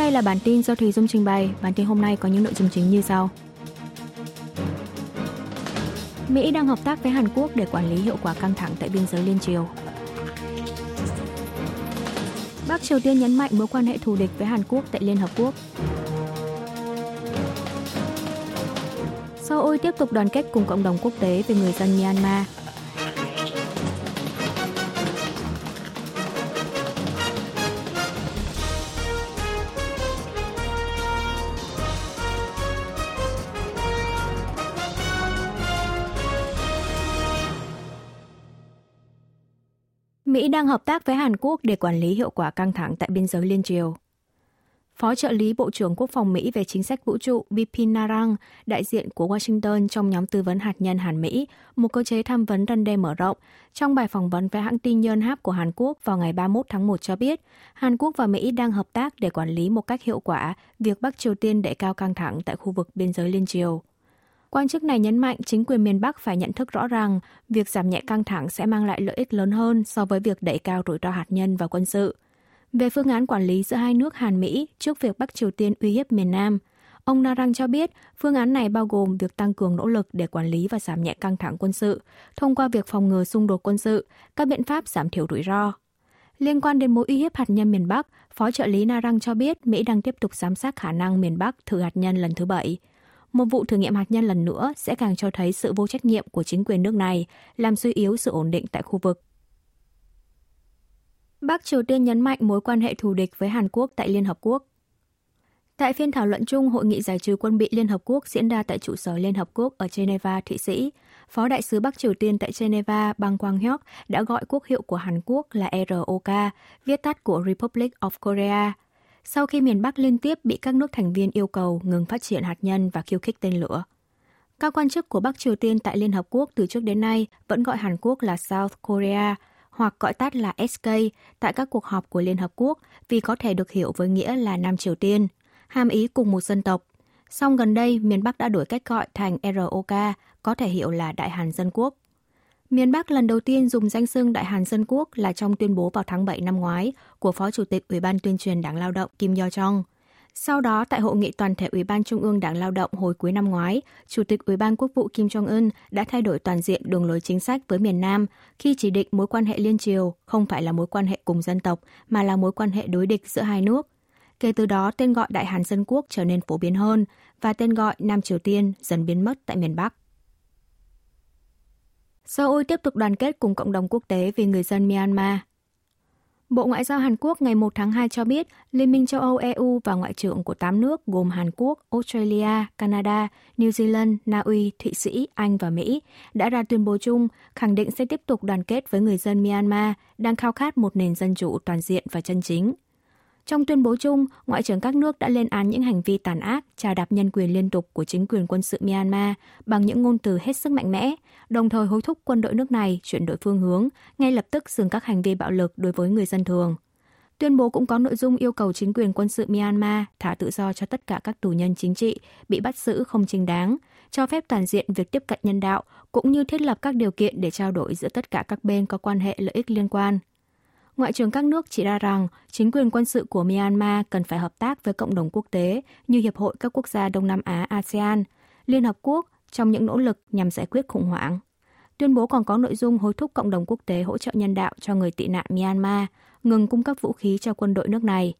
đây là bản tin do Thùy Dung trình bày. Bản tin hôm nay có những nội dung chính như sau. Mỹ đang hợp tác với Hàn Quốc để quản lý hiệu quả căng thẳng tại biên giới liên triều. Bắc Triều Tiên nhấn mạnh mối quan hệ thù địch với Hàn Quốc tại Liên Hợp Quốc. Seoul tiếp tục đoàn kết cùng cộng đồng quốc tế về người dân Myanmar. Mỹ đang hợp tác với Hàn Quốc để quản lý hiệu quả căng thẳng tại biên giới liên triều. Phó trợ lý Bộ trưởng Quốc phòng Mỹ về chính sách vũ trụ Bipin Narang, đại diện của Washington trong nhóm tư vấn hạt nhân Hàn Mỹ, một cơ chế tham vấn răn đe mở rộng, trong bài phỏng vấn với hãng tin Yonhap của Hàn Quốc vào ngày 31 tháng 1 cho biết, Hàn Quốc và Mỹ đang hợp tác để quản lý một cách hiệu quả việc Bắc Triều Tiên đẩy cao căng thẳng tại khu vực biên giới liên triều. Quan chức này nhấn mạnh chính quyền miền Bắc phải nhận thức rõ rằng việc giảm nhẹ căng thẳng sẽ mang lại lợi ích lớn hơn so với việc đẩy cao rủi ro hạt nhân và quân sự. Về phương án quản lý giữa hai nước Hàn Mỹ trước việc Bắc Triều Tiên uy hiếp miền Nam, ông Narang cho biết phương án này bao gồm việc tăng cường nỗ lực để quản lý và giảm nhẹ căng thẳng quân sự thông qua việc phòng ngừa xung đột quân sự, các biện pháp giảm thiểu rủi ro. Liên quan đến mối uy hiếp hạt nhân miền Bắc, Phó trợ lý Narang cho biết Mỹ đang tiếp tục giám sát khả năng miền Bắc thử hạt nhân lần thứ bảy – một vụ thử nghiệm hạt nhân lần nữa sẽ càng cho thấy sự vô trách nhiệm của chính quyền nước này, làm suy yếu sự ổn định tại khu vực. Bắc Triều Tiên nhấn mạnh mối quan hệ thù địch với Hàn Quốc tại Liên Hợp Quốc. Tại phiên thảo luận chung Hội nghị giải trừ quân bị Liên Hợp Quốc diễn ra tại trụ sở Liên Hợp Quốc ở Geneva, Thụy Sĩ, Phó đại sứ Bắc Triều Tiên tại Geneva, bang Quang Hyok đã gọi quốc hiệu của Hàn Quốc là ROK, viết tắt của Republic of Korea – sau khi miền Bắc liên tiếp bị các nước thành viên yêu cầu ngừng phát triển hạt nhân và khiêu khích tên lửa. Các quan chức của Bắc Triều Tiên tại Liên Hợp Quốc từ trước đến nay vẫn gọi Hàn Quốc là South Korea hoặc gọi tắt là SK tại các cuộc họp của Liên Hợp Quốc vì có thể được hiểu với nghĩa là Nam Triều Tiên, hàm ý cùng một dân tộc. Song gần đây, miền Bắc đã đổi cách gọi thành ROK, có thể hiểu là Đại Hàn Dân Quốc. Miền Bắc lần đầu tiên dùng danh xưng Đại Hàn Dân Quốc là trong tuyên bố vào tháng 7 năm ngoái của Phó Chủ tịch Ủy ban tuyên truyền Đảng Lao động Kim Yo Jong. Sau đó, tại hội nghị toàn thể Ủy ban Trung ương Đảng Lao động hồi cuối năm ngoái, Chủ tịch Ủy ban Quốc vụ Kim Jong-un đã thay đổi toàn diện đường lối chính sách với miền Nam khi chỉ định mối quan hệ liên triều không phải là mối quan hệ cùng dân tộc mà là mối quan hệ đối địch giữa hai nước. Kể từ đó, tên gọi Đại Hàn Dân Quốc trở nên phổ biến hơn và tên gọi Nam Triều Tiên dần biến mất tại miền Bắc. Seoul tiếp tục đoàn kết cùng cộng đồng quốc tế vì người dân Myanmar. Bộ Ngoại giao Hàn Quốc ngày 1 tháng 2 cho biết Liên minh châu Âu EU và ngoại trưởng của 8 nước gồm Hàn Quốc, Australia, Canada, New Zealand, Na Uy, Thụy Sĩ, Anh và Mỹ đã ra tuyên bố chung khẳng định sẽ tiếp tục đoàn kết với người dân Myanmar đang khao khát một nền dân chủ toàn diện và chân chính – trong tuyên bố chung, Ngoại trưởng các nước đã lên án những hành vi tàn ác, trà đạp nhân quyền liên tục của chính quyền quân sự Myanmar bằng những ngôn từ hết sức mạnh mẽ, đồng thời hối thúc quân đội nước này chuyển đổi phương hướng, ngay lập tức dừng các hành vi bạo lực đối với người dân thường. Tuyên bố cũng có nội dung yêu cầu chính quyền quân sự Myanmar thả tự do cho tất cả các tù nhân chính trị bị bắt giữ không chính đáng, cho phép toàn diện việc tiếp cận nhân đạo, cũng như thiết lập các điều kiện để trao đổi giữa tất cả các bên có quan hệ lợi ích liên quan – Ngoại trưởng các nước chỉ ra rằng chính quyền quân sự của Myanmar cần phải hợp tác với cộng đồng quốc tế như Hiệp hội các quốc gia Đông Nam Á ASEAN, Liên Hợp Quốc trong những nỗ lực nhằm giải quyết khủng hoảng. Tuyên bố còn có nội dung hối thúc cộng đồng quốc tế hỗ trợ nhân đạo cho người tị nạn Myanmar, ngừng cung cấp vũ khí cho quân đội nước này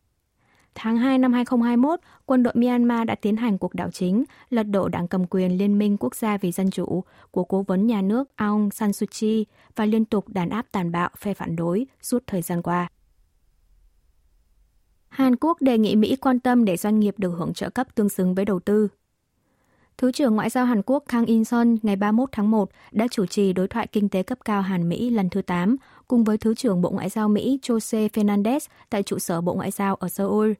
Tháng 2 năm 2021, quân đội Myanmar đã tiến hành cuộc đảo chính, lật đổ đảng cầm quyền Liên minh Quốc gia vì Dân chủ của cố vấn nhà nước Aung San Suu Kyi và liên tục đàn áp tàn bạo phe phản đối suốt thời gian qua. Hàn Quốc đề nghị Mỹ quan tâm để doanh nghiệp được hưởng trợ cấp tương xứng với đầu tư. Thứ trưởng Ngoại giao Hàn Quốc Kang In-sun ngày 31 tháng 1 đã chủ trì đối thoại kinh tế cấp cao Hàn-Mỹ lần thứ 8 cùng với Thứ trưởng Bộ Ngoại giao Mỹ Jose Fernandez tại trụ sở Bộ Ngoại giao ở Seoul.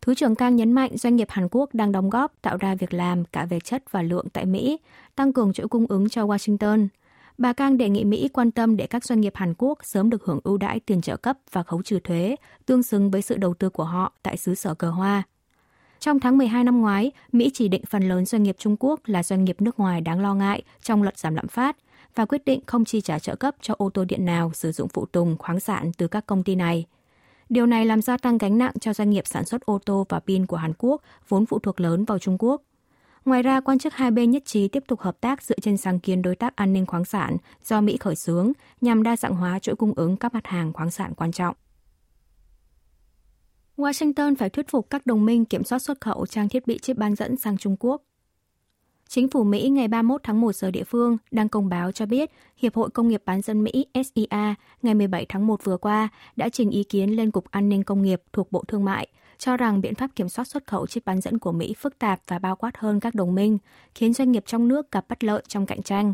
Thứ trưởng Kang nhấn mạnh doanh nghiệp Hàn Quốc đang đóng góp tạo ra việc làm cả về chất và lượng tại Mỹ, tăng cường chuỗi cung ứng cho Washington. Bà Kang đề nghị Mỹ quan tâm để các doanh nghiệp Hàn Quốc sớm được hưởng ưu đãi tiền trợ cấp và khấu trừ thuế, tương xứng với sự đầu tư của họ tại xứ sở cờ hoa. Trong tháng 12 năm ngoái, Mỹ chỉ định phần lớn doanh nghiệp Trung Quốc là doanh nghiệp nước ngoài đáng lo ngại trong luật giảm lạm phát và quyết định không chi trả trợ cấp cho ô tô điện nào sử dụng phụ tùng khoáng sản từ các công ty này. Điều này làm gia tăng gánh nặng cho doanh nghiệp sản xuất ô tô và pin của Hàn Quốc, vốn phụ thuộc lớn vào Trung Quốc. Ngoài ra, quan chức hai bên nhất trí tiếp tục hợp tác dựa trên sáng kiến đối tác an ninh khoáng sản do Mỹ khởi xướng nhằm đa dạng hóa chuỗi cung ứng các mặt hàng khoáng sản quan trọng. Washington phải thuyết phục các đồng minh kiểm soát xuất khẩu trang thiết bị chip bán dẫn sang Trung Quốc. Chính phủ Mỹ ngày 31 tháng 1 giờ địa phương đang công báo cho biết Hiệp hội Công nghiệp bán dẫn Mỹ SIA ngày 17 tháng 1 vừa qua đã trình ý kiến lên Cục An ninh Công nghiệp thuộc Bộ Thương mại, cho rằng biện pháp kiểm soát xuất khẩu chip bán dẫn của Mỹ phức tạp và bao quát hơn các đồng minh, khiến doanh nghiệp trong nước gặp bất lợi trong cạnh tranh.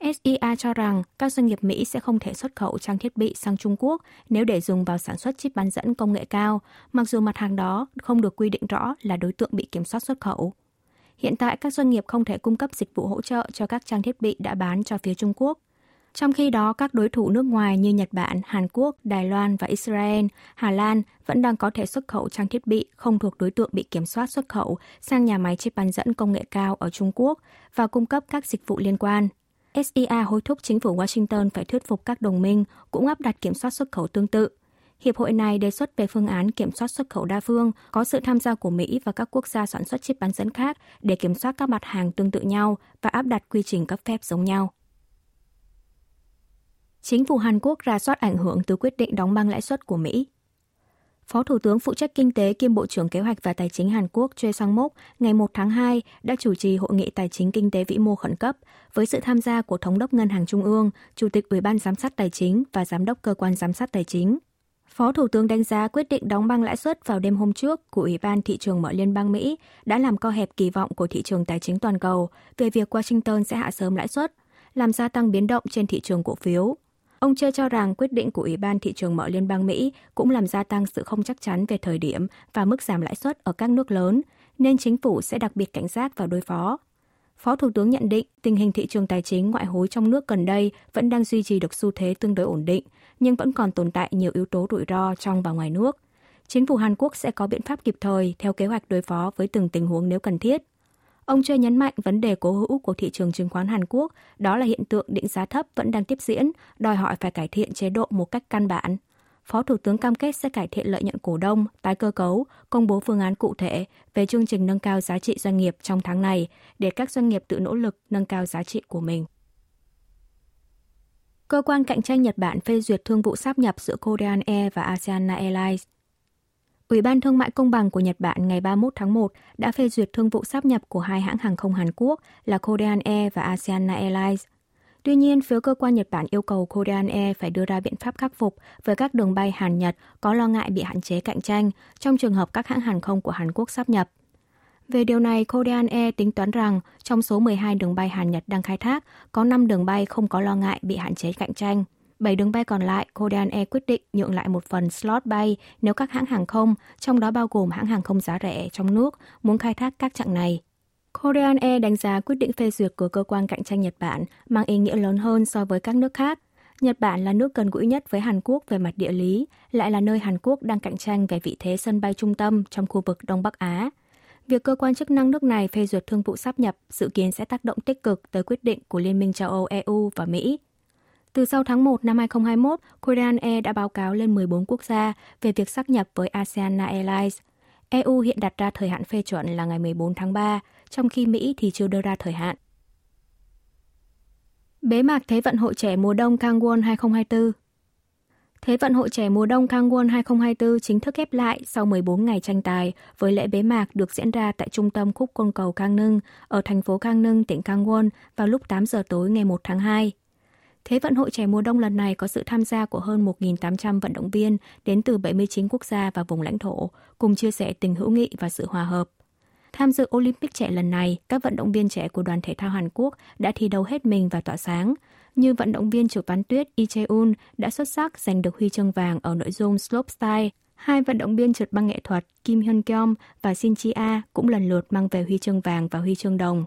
SIA cho rằng các doanh nghiệp Mỹ sẽ không thể xuất khẩu trang thiết bị sang Trung Quốc nếu để dùng vào sản xuất chip bán dẫn công nghệ cao, mặc dù mặt hàng đó không được quy định rõ là đối tượng bị kiểm soát xuất khẩu. Hiện tại các doanh nghiệp không thể cung cấp dịch vụ hỗ trợ cho các trang thiết bị đã bán cho phía Trung Quốc. Trong khi đó, các đối thủ nước ngoài như Nhật Bản, Hàn Quốc, Đài Loan và Israel, Hà Lan vẫn đang có thể xuất khẩu trang thiết bị không thuộc đối tượng bị kiểm soát xuất khẩu sang nhà máy chip bán dẫn công nghệ cao ở Trung Quốc và cung cấp các dịch vụ liên quan. SIA hối thúc chính phủ Washington phải thuyết phục các đồng minh cũng áp đặt kiểm soát xuất khẩu tương tự. Hiệp hội này đề xuất về phương án kiểm soát xuất khẩu đa phương, có sự tham gia của Mỹ và các quốc gia sản xuất chip bán dẫn khác để kiểm soát các mặt hàng tương tự nhau và áp đặt quy trình cấp phép giống nhau. Chính phủ Hàn Quốc ra soát ảnh hưởng từ quyết định đóng băng lãi suất của Mỹ. Phó Thủ tướng phụ trách Kinh tế kiêm Bộ trưởng Kế hoạch và Tài chính Hàn Quốc Choi Sang-mok ngày 1 tháng 2 đã chủ trì Hội nghị Tài chính Kinh tế Vĩ mô khẩn cấp với sự tham gia của Thống đốc Ngân hàng Trung ương, Chủ tịch Ủy ban Giám sát Tài chính và Giám đốc Cơ quan Giám sát Tài chính. Phó Thủ tướng đánh giá quyết định đóng băng lãi suất vào đêm hôm trước của Ủy ban Thị trường mở Liên bang Mỹ đã làm co hẹp kỳ vọng của thị trường tài chính toàn cầu về việc Washington sẽ hạ sớm lãi suất, làm gia tăng biến động trên thị trường cổ phiếu. Ông Chê cho rằng quyết định của Ủy ban Thị trường mở Liên bang Mỹ cũng làm gia tăng sự không chắc chắn về thời điểm và mức giảm lãi suất ở các nước lớn, nên chính phủ sẽ đặc biệt cảnh giác và đối phó. Phó Thủ tướng nhận định tình hình thị trường tài chính ngoại hối trong nước gần đây vẫn đang duy trì được xu thế tương đối ổn định, nhưng vẫn còn tồn tại nhiều yếu tố rủi ro trong và ngoài nước. Chính phủ Hàn Quốc sẽ có biện pháp kịp thời theo kế hoạch đối phó với từng tình huống nếu cần thiết. Ông Choi nhấn mạnh vấn đề cố hữu của thị trường chứng khoán Hàn Quốc đó là hiện tượng định giá thấp vẫn đang tiếp diễn, đòi hỏi phải cải thiện chế độ một cách căn bản. Phó Thủ tướng cam kết sẽ cải thiện lợi nhuận cổ đông, tái cơ cấu, công bố phương án cụ thể về chương trình nâng cao giá trị doanh nghiệp trong tháng này để các doanh nghiệp tự nỗ lực nâng cao giá trị của mình. Cơ quan cạnh tranh Nhật Bản phê duyệt thương vụ sáp nhập giữa Korean Air và ASEAN Airlines. Ủy ban Thương mại Công bằng của Nhật Bản ngày 31 tháng 1 đã phê duyệt thương vụ sáp nhập của hai hãng hàng không Hàn Quốc là Korean Air và Asiana Airlines. Tuy nhiên, phía cơ quan Nhật Bản yêu cầu Korean Air phải đưa ra biện pháp khắc phục với các đường bay Hàn-Nhật có lo ngại bị hạn chế cạnh tranh trong trường hợp các hãng hàng không của Hàn Quốc sáp nhập. Về điều này, Korean Air tính toán rằng trong số 12 đường bay Hàn-Nhật đang khai thác, có 5 đường bay không có lo ngại bị hạn chế cạnh tranh. 7 đường bay còn lại, Korean Air quyết định nhượng lại một phần slot bay nếu các hãng hàng không, trong đó bao gồm hãng hàng không giá rẻ trong nước, muốn khai thác các chặng này. Korean Air đánh giá quyết định phê duyệt của cơ quan cạnh tranh Nhật Bản mang ý nghĩa lớn hơn so với các nước khác. Nhật Bản là nước gần gũi nhất với Hàn Quốc về mặt địa lý, lại là nơi Hàn Quốc đang cạnh tranh về vị thế sân bay trung tâm trong khu vực Đông Bắc Á. Việc cơ quan chức năng nước này phê duyệt thương vụ sáp nhập dự kiến sẽ tác động tích cực tới quyết định của Liên minh châu Âu EU và Mỹ. Từ sau tháng 1 năm 2021, Korean Air đã báo cáo lên 14 quốc gia về việc xác nhập với ASEAN Airlines. EU hiện đặt ra thời hạn phê chuẩn là ngày 14 tháng 3, trong khi Mỹ thì chưa đưa ra thời hạn. Bế mạc Thế vận hội trẻ mùa đông Kangwon 2024 Thế vận hội trẻ mùa đông Kangwon 2024 chính thức khép lại sau 14 ngày tranh tài với lễ bế mạc được diễn ra tại trung tâm khúc côn cầu Kang Nưng ở thành phố Kang Nưng, tỉnh Kangwon vào lúc 8 giờ tối ngày 1 tháng 2. Thế vận hội trẻ mùa đông lần này có sự tham gia của hơn 1.800 vận động viên đến từ 79 quốc gia và vùng lãnh thổ, cùng chia sẻ tình hữu nghị và sự hòa hợp. Tham dự Olympic trẻ lần này, các vận động viên trẻ của đoàn thể thao Hàn Quốc đã thi đấu hết mình và tỏa sáng, như vận động viên trượt ván tuyết Lee Chae-un đã xuất sắc giành được huy chương vàng ở nội dung slopestyle. Hai vận động viên trượt băng nghệ thuật Kim Hyun Kyom và Shin Chi A cũng lần lượt mang về huy chương vàng và huy chương đồng.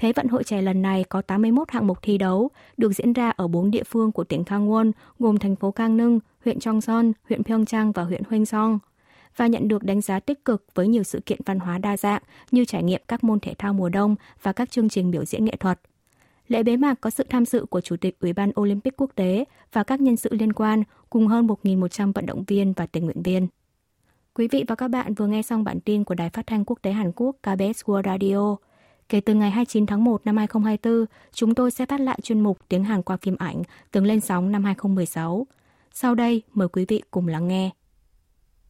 Thế vận hội trẻ lần này có 81 hạng mục thi đấu, được diễn ra ở 4 địa phương của tỉnh Kangwon, gồm thành phố Kang Nưng, huyện Chongson, huyện Pyeongchang và huyện Hwangseong và nhận được đánh giá tích cực với nhiều sự kiện văn hóa đa dạng như trải nghiệm các môn thể thao mùa đông và các chương trình biểu diễn nghệ thuật. Lễ bế mạc có sự tham dự của Chủ tịch Ủy ban Olympic Quốc tế và các nhân sự liên quan cùng hơn 1.100 vận động viên và tình nguyện viên. Quý vị và các bạn vừa nghe xong bản tin của Đài Phát thanh Quốc tế Hàn Quốc KBS World Radio. Kể từ ngày 29 tháng 1 năm 2024, chúng tôi sẽ phát lại chuyên mục Tiếng Hàn qua phim ảnh từng lên sóng năm 2016. Sau đây, mời quý vị cùng lắng nghe.